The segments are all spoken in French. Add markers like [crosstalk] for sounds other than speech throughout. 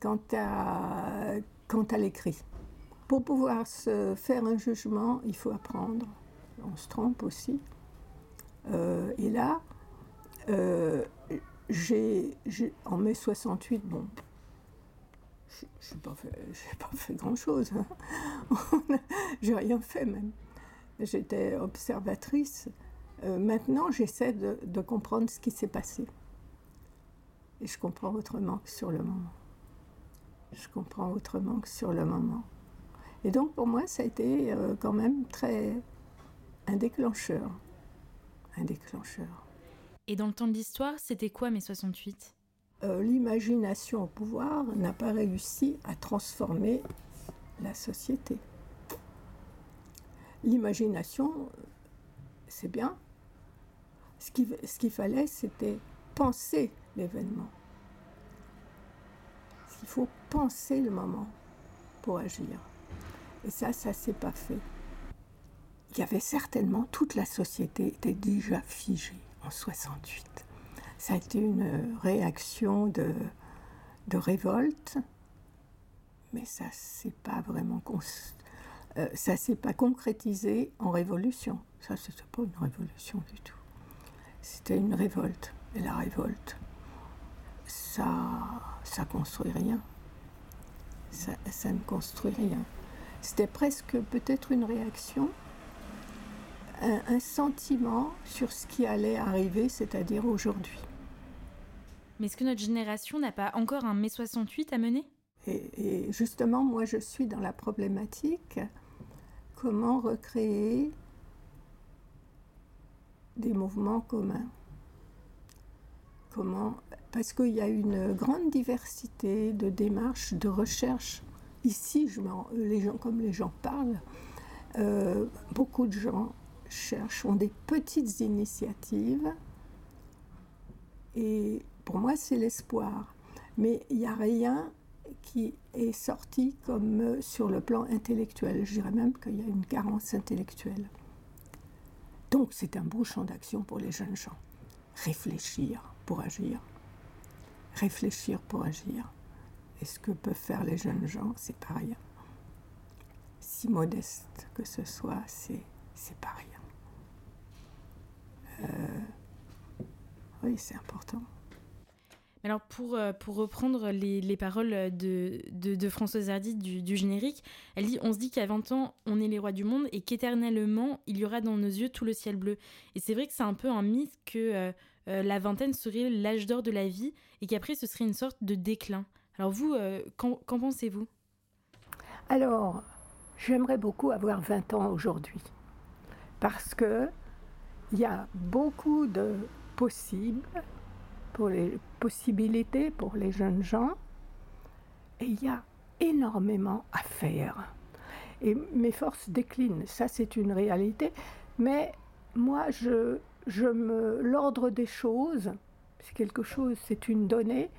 quand à, quand à l'écrit. Pour pouvoir se faire un jugement, il faut apprendre. On se trompe aussi. Euh, et là, euh, j'ai, en mai 68, bon, je n'ai pas fait, pas fait grand-chose. Hein. [laughs] j'ai rien fait même. J'étais observatrice. Euh, maintenant, j'essaie de, de, comprendre ce qui s'est passé. Et je comprends autrement que sur le moment. Je comprends autrement que sur le moment. Et donc, pour moi, ça a été euh, quand même très. un déclencheur. Un déclencheur. Et dans le temps de l'histoire, c'était quoi mai 68 euh, L'imagination au pouvoir n'a pas réussi à transformer la société. L'imagination, c'est bien. Ce qu'il ce qu'il fallait, c'était penser l'événement. Il faut penser le moment pour agir. Et ça, ça s'est pas fait. Il y avait certainement, toute la société était déjà figée en 68. Ça a été une réaction de, de révolte, mais ça s'est pas vraiment euh, ça s'est pas concrétisé en révolution. Ça, c'était pas une révolution du tout. C'était une révolte. Et la révolte, ça, ça construit rien. Ça, ça ne construit rien. C'était presque peut-être une réaction, un, un, sentiment sur ce qui allait arriver, c'est-à-dire aujourd'hui. Mais est-ce que notre génération n'a pas encore un mai 68 à mener? Et, et justement, moi, je suis dans la problématique comment recréer des mouvements communs? Comment Parce qu'il y a une grande diversité de démarches, de recherches. Ici, les gens, comme les gens parlent, euh, beaucoup de gens cherchent, ont des petites initiatives. Et pour moi, c'est l'espoir. Mais il n'y a rien qui est sorti comme sur le plan intellectuel. Je dirais même qu'il y a une carence intellectuelle. Donc c'est un beau champ d'action pour les jeunes gens. Réfléchir pour agir. Réfléchir pour agir. Et ce que peuvent faire les jeunes gens, c'est pas rien. Si modeste que ce soit, c'est, c'est pas rien. Euh, oui, c'est important. Alors pour, euh, pour reprendre les, les paroles de, de, de, Françoise Hardy du, du, générique, elle dit On se dit qu'à 20 ans, on est les rois du monde et qu'éternellement, il y aura dans nos yeux tout le ciel bleu. Et c'est vrai que c'est un peu un mythe que euh, euh, la vingtaine serait l'âge d'or de la vie et qu'après, ce serait une sorte de déclin. Alors vous, euh, qu'en pensez-vous? Alors, j'aimerais beaucoup avoir 20 ans aujourd'hui parce que il y a beaucoup de possibles pour les possibilités pour les jeunes gens. Et il y a énormément à faire. Et mes forces déclinent, ça c'est une réalité. Mais moi, je, je me l'ordre des choses, c'est quelque chose, c'est une donnée.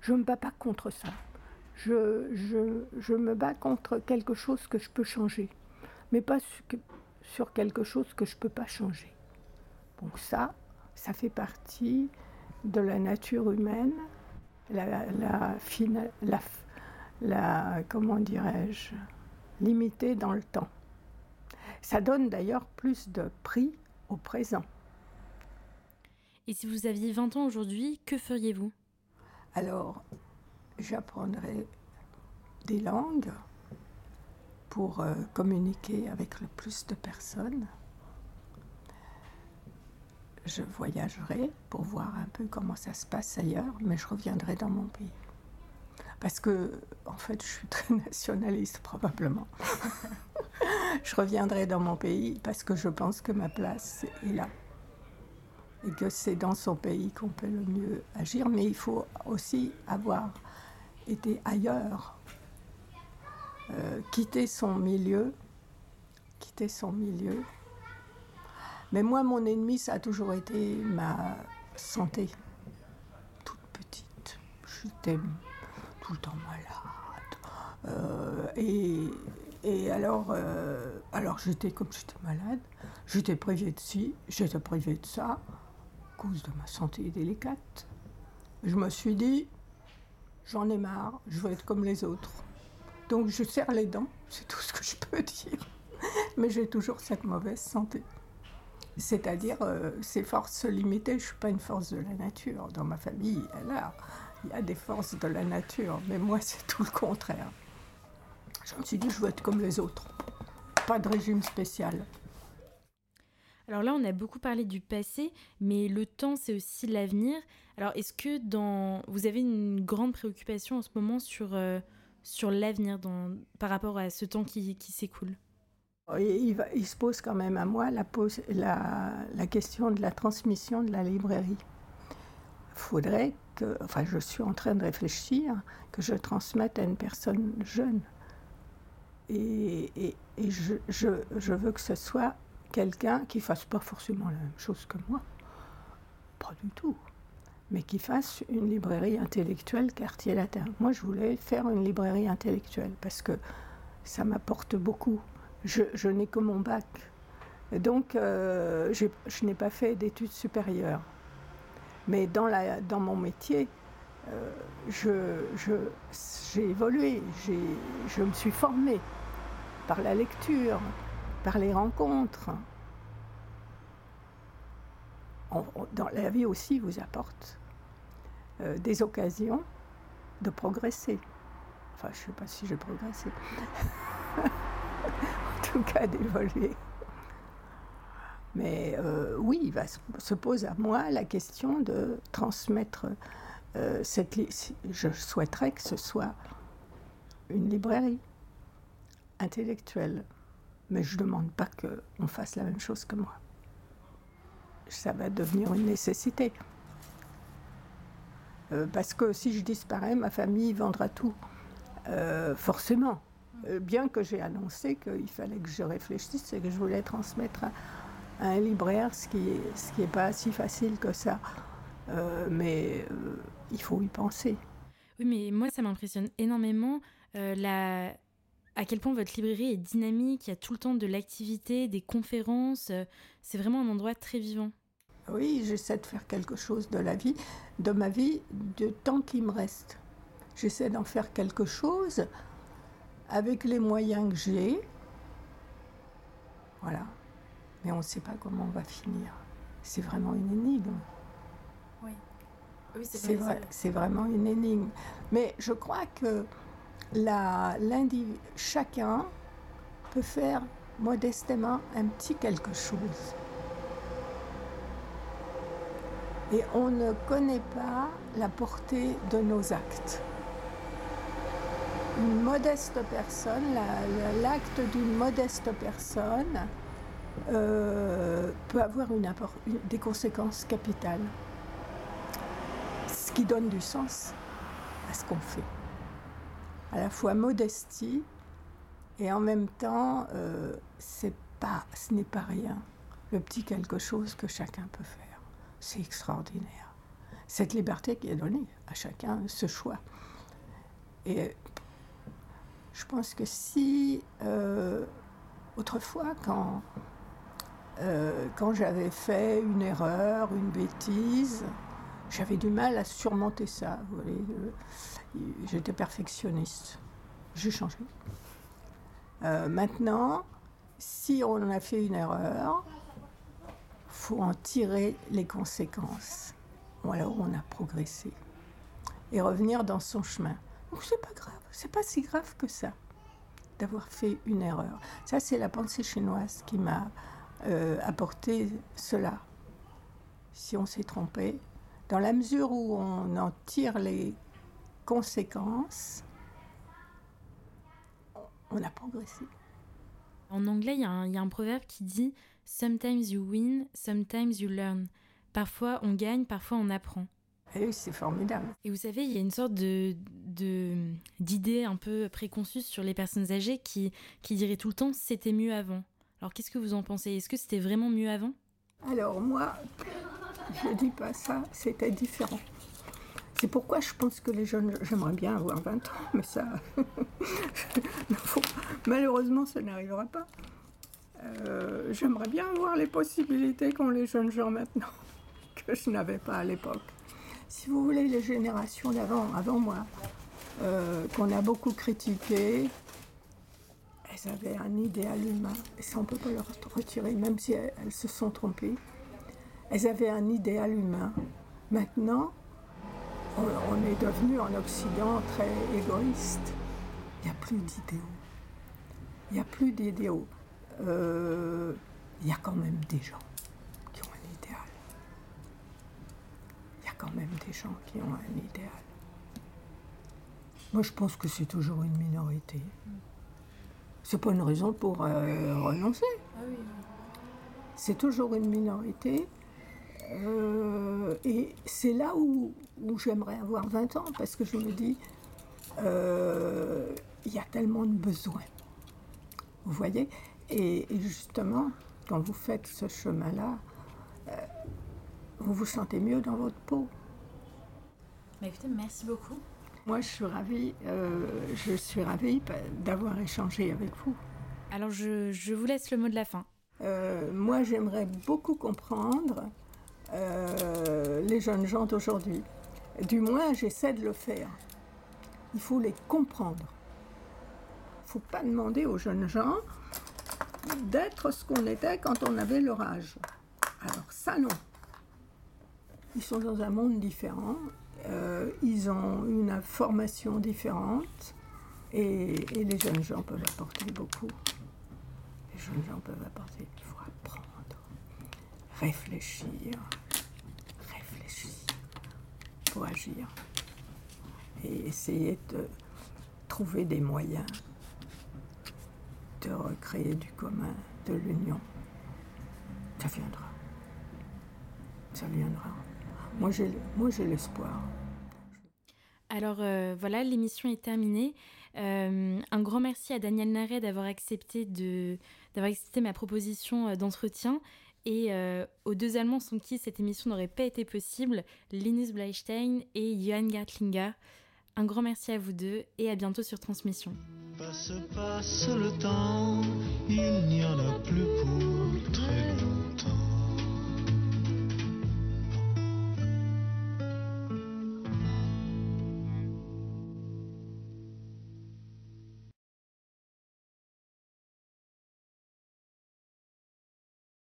Je ne me bats pas contre ça. Je, je, je, me bats contre quelque chose que je peux changer, mais pas sur quelque chose que je ne peux pas changer. Donc ça, ça fait partie de la nature humaine, la, la, la, la comment dirais-je, limitée dans le temps. Ça donne d'ailleurs plus de prix au présent. Et si vous aviez 20 ans aujourd'hui, que feriez-vous? Alors, j'apprendrais des langues pour euh, communiquer avec le plus de personnes je voyagerai pour voir un peu comment ça se passe ailleurs, mais je reviendrai dans mon pays. Parce que, en fait, je suis très [laughs] nationaliste, probablement. [laughs] je reviendrai dans mon pays parce que je pense que ma place est là. Et que c'est dans son pays qu'on peut le mieux agir, mais il faut aussi avoir été ailleurs, euh, quitter son milieu, quitter son milieu mais moi, mon ennemi, ça a toujours été ma santé. Toute petite. J'étais tout le temps malade. Euh, et, et, alors, euh, alors j'étais comme j'étais malade, j'étais privée de ci, j'étais privée de ça, de ma santé délicate. Je me suis dit, j'en ai marre, je veux être comme les autres. Donc je serre les dents, c'est tout ce que je peux [laughs] dire. Mais j'ai toujours cette mauvaise santé. C'est-à-dire, euh, ces forces limitées, je ne suis pas une force de la nature. Dans ma famille, il y a des forces de la nature, mais moi, [laughs] c'est tout le contraire. Je me suis dit, je veux être comme les autres. Pas de régime spécial. Alors là, on a beaucoup parlé du passé, mais le temps, c'est aussi l'avenir. Alors, est-ce que dans... vous avez une grande préoccupation en ce moment sur, euh, sur l'avenir par rapport à ce temps qui, s'écoule? Il, il, se pose quand même à moi la, la, la, question de la transmission de la librairie. Il faudrait que, enfin je suis en train de réfléchir, que je transmette à une personne jeune. Et, et, et je, je, je, veux que ce soit quelqu'un qui fasse pas forcément la même chose que moi, pas du tout, mais qui fasse une librairie intellectuelle quartier latin. Moi, je voulais faire une librairie intellectuelle parce que ça m'apporte beaucoup. Je, je n'ai que mon bac, donc euh, je n'ai pas fait d'études supérieures. Mais dans, la, dans mon métier, euh, j'ai évolué, je me suis formée par la lecture, par les rencontres. dans la vie aussi vous apporte euh, des occasions de progresser. Enfin, je ne sais pas si j'ai progressé. [laughs] en tout cas, d'évoluer. Mais euh, oui, il va, se pose à moi la question de transmettre euh, cette... Je souhaiterais que ce soit une librairie intellectuelle mais je ne demande pas qu'on fasse la même chose que moi. Ça va devenir une nécessité. Euh, parce que si je disparais, ma famille vendra tout. Euh, forcément. Euh, bien que j'ai annoncé qu'il fallait que je réfléchisse et que je voulais transmettre à, un libraire, ce qui n'est ce qui est pas si facile que ça. mais il faut y penser. Oui, mais moi, ça m'impressionne énormément la, à quel point votre librairie est dynamique, il y a tout le temps de l'activité, des conférences, euh, c'est vraiment un endroit très vivant. Oui, j'essaie de faire quelque chose de la vie, de ma vie, de temps qui me reste. J'essaie d'en faire quelque chose avec les moyens que j'ai. Voilà. Mais on ne sait pas comment on va finir. C'est vraiment une énigme. Oui. oui c'est vrai. C'est vraiment une énigme. Mais je crois que chacun peut faire modestement un petit quelque chose. Et on ne connaît pas la portée de nos actes. Une modeste personne, l'acte d'une modeste personne euh, peut avoir des conséquences capitales, ce qui donne du sens à ce qu'on fait à la fois modestie et en même temps, euh, c'est pas, ce n'est pas rien. Le petit quelque chose que chacun peut faire. C'est extraordinaire. Cette liberté qui est donnée à chacun, ce choix. Et je pense que si, euh, autrefois, quand, euh, quand j'avais fait une erreur, une bêtise, j'avais du mal à surmonter ça. Voyez, j'étais perfectionniste. J'ai changé. Euh, maintenant, si on a fait une erreur, faut en tirer les conséquences. Voilà où on a progressé. Et revenir dans son chemin. Donc c'est pas grave, c'est pas si grave que ça d'avoir fait une erreur. Ça, c'est la pensée chinoise qui m'a euh, apporté cela. Si on s'est trompé, dans la mesure où on en tire les conséquences, on a progressé. En anglais, il y, a un proverbe qui dit Sometimes you win, sometimes you learn. Parfois on gagne, parfois on apprend. Et oui, c'est formidable. Et vous savez, il y a une sorte de, d'idée un peu préconçue sur les personnes âgées qui, qui diraient tout le temps c'était mieux avant. Alors qu'est-ce que vous en pensez? Est-ce que c'était vraiment mieux avant? Alors moi, [laughs] je ne dis pas ça, c'était différent. C'est pourquoi je pense que les jeunes, j'aimerais bien avoir 20 ans, mais ça, [laughs] malheureusement, ça n'arrivera pas. Euh, j'aimerais bien avoir les possibilités qu'ont les jeunes gens maintenant, [laughs] que je n'avais pas à l'époque. si vous voulez, les générations d'avant, avant moi, euh, qu'on a beaucoup critiqué, elles avaient un idéal humain, et ça on ne peut pas leur retirer, même si elles, se sont trompées. Elles avaient un idéal humain. Maintenant, on, est devenu en Occident très égoïste. Il n'y a plus d'idéaux. Il n'y a plus d'idéaux. Euh, il y a quand même des gens qui ont un idéal. Il y a quand même des gens qui ont un idéal. Moi, je pense que c'est toujours une minorité. C'est pas une raison pour euh, renoncer. Ah c'est toujours une minorité. Euh, et c'est là où, j'aimerais avoir 20 ans, parce que je me dis, euh, il y a tellement de besoins. Vous voyez? Et, justement, quand vous faites ce chemin-là, vous vous sentez mieux dans votre peau. Bah, écoutez, merci beaucoup. Moi, je suis ravie, euh, je suis ravie d'avoir échangé avec vous. Alors, je, vous laisse le mot de la fin. Euh, moi, j'aimerais beaucoup comprendre euh, les jeunes gens d'aujourd'hui. Du moins, j'essaie de le faire. Il faut les comprendre. Il ne faut pas demander aux jeunes gens d'être ce qu'on était quand on avait leur âge. Alors ça, non. Ils sont dans un monde différent euh, ils ont une formation différente et, les jeunes gens peuvent apporter beaucoup. Les jeunes gens peuvent apporter, apprendre, réfléchir, réfléchir pour agir et essayer de trouver des moyens de recréer du commun, de l'union. Ça viendra. Ça viendra. Moi, j'ai l'espoir. Alors euh, voilà, l'émission est terminée. Euh, un grand merci à Daniel Naret d'avoir accepté, de, accepté ma proposition euh, d'entretien. Et aux deux Allemands sans qui cette émission n'aurait pas été possible, Linus Bleistein et Johan Gartlinger. Un grand merci à vous deux et à bientôt sur Transmission. Passe le temps, il n'y en a plus pour très longtemps.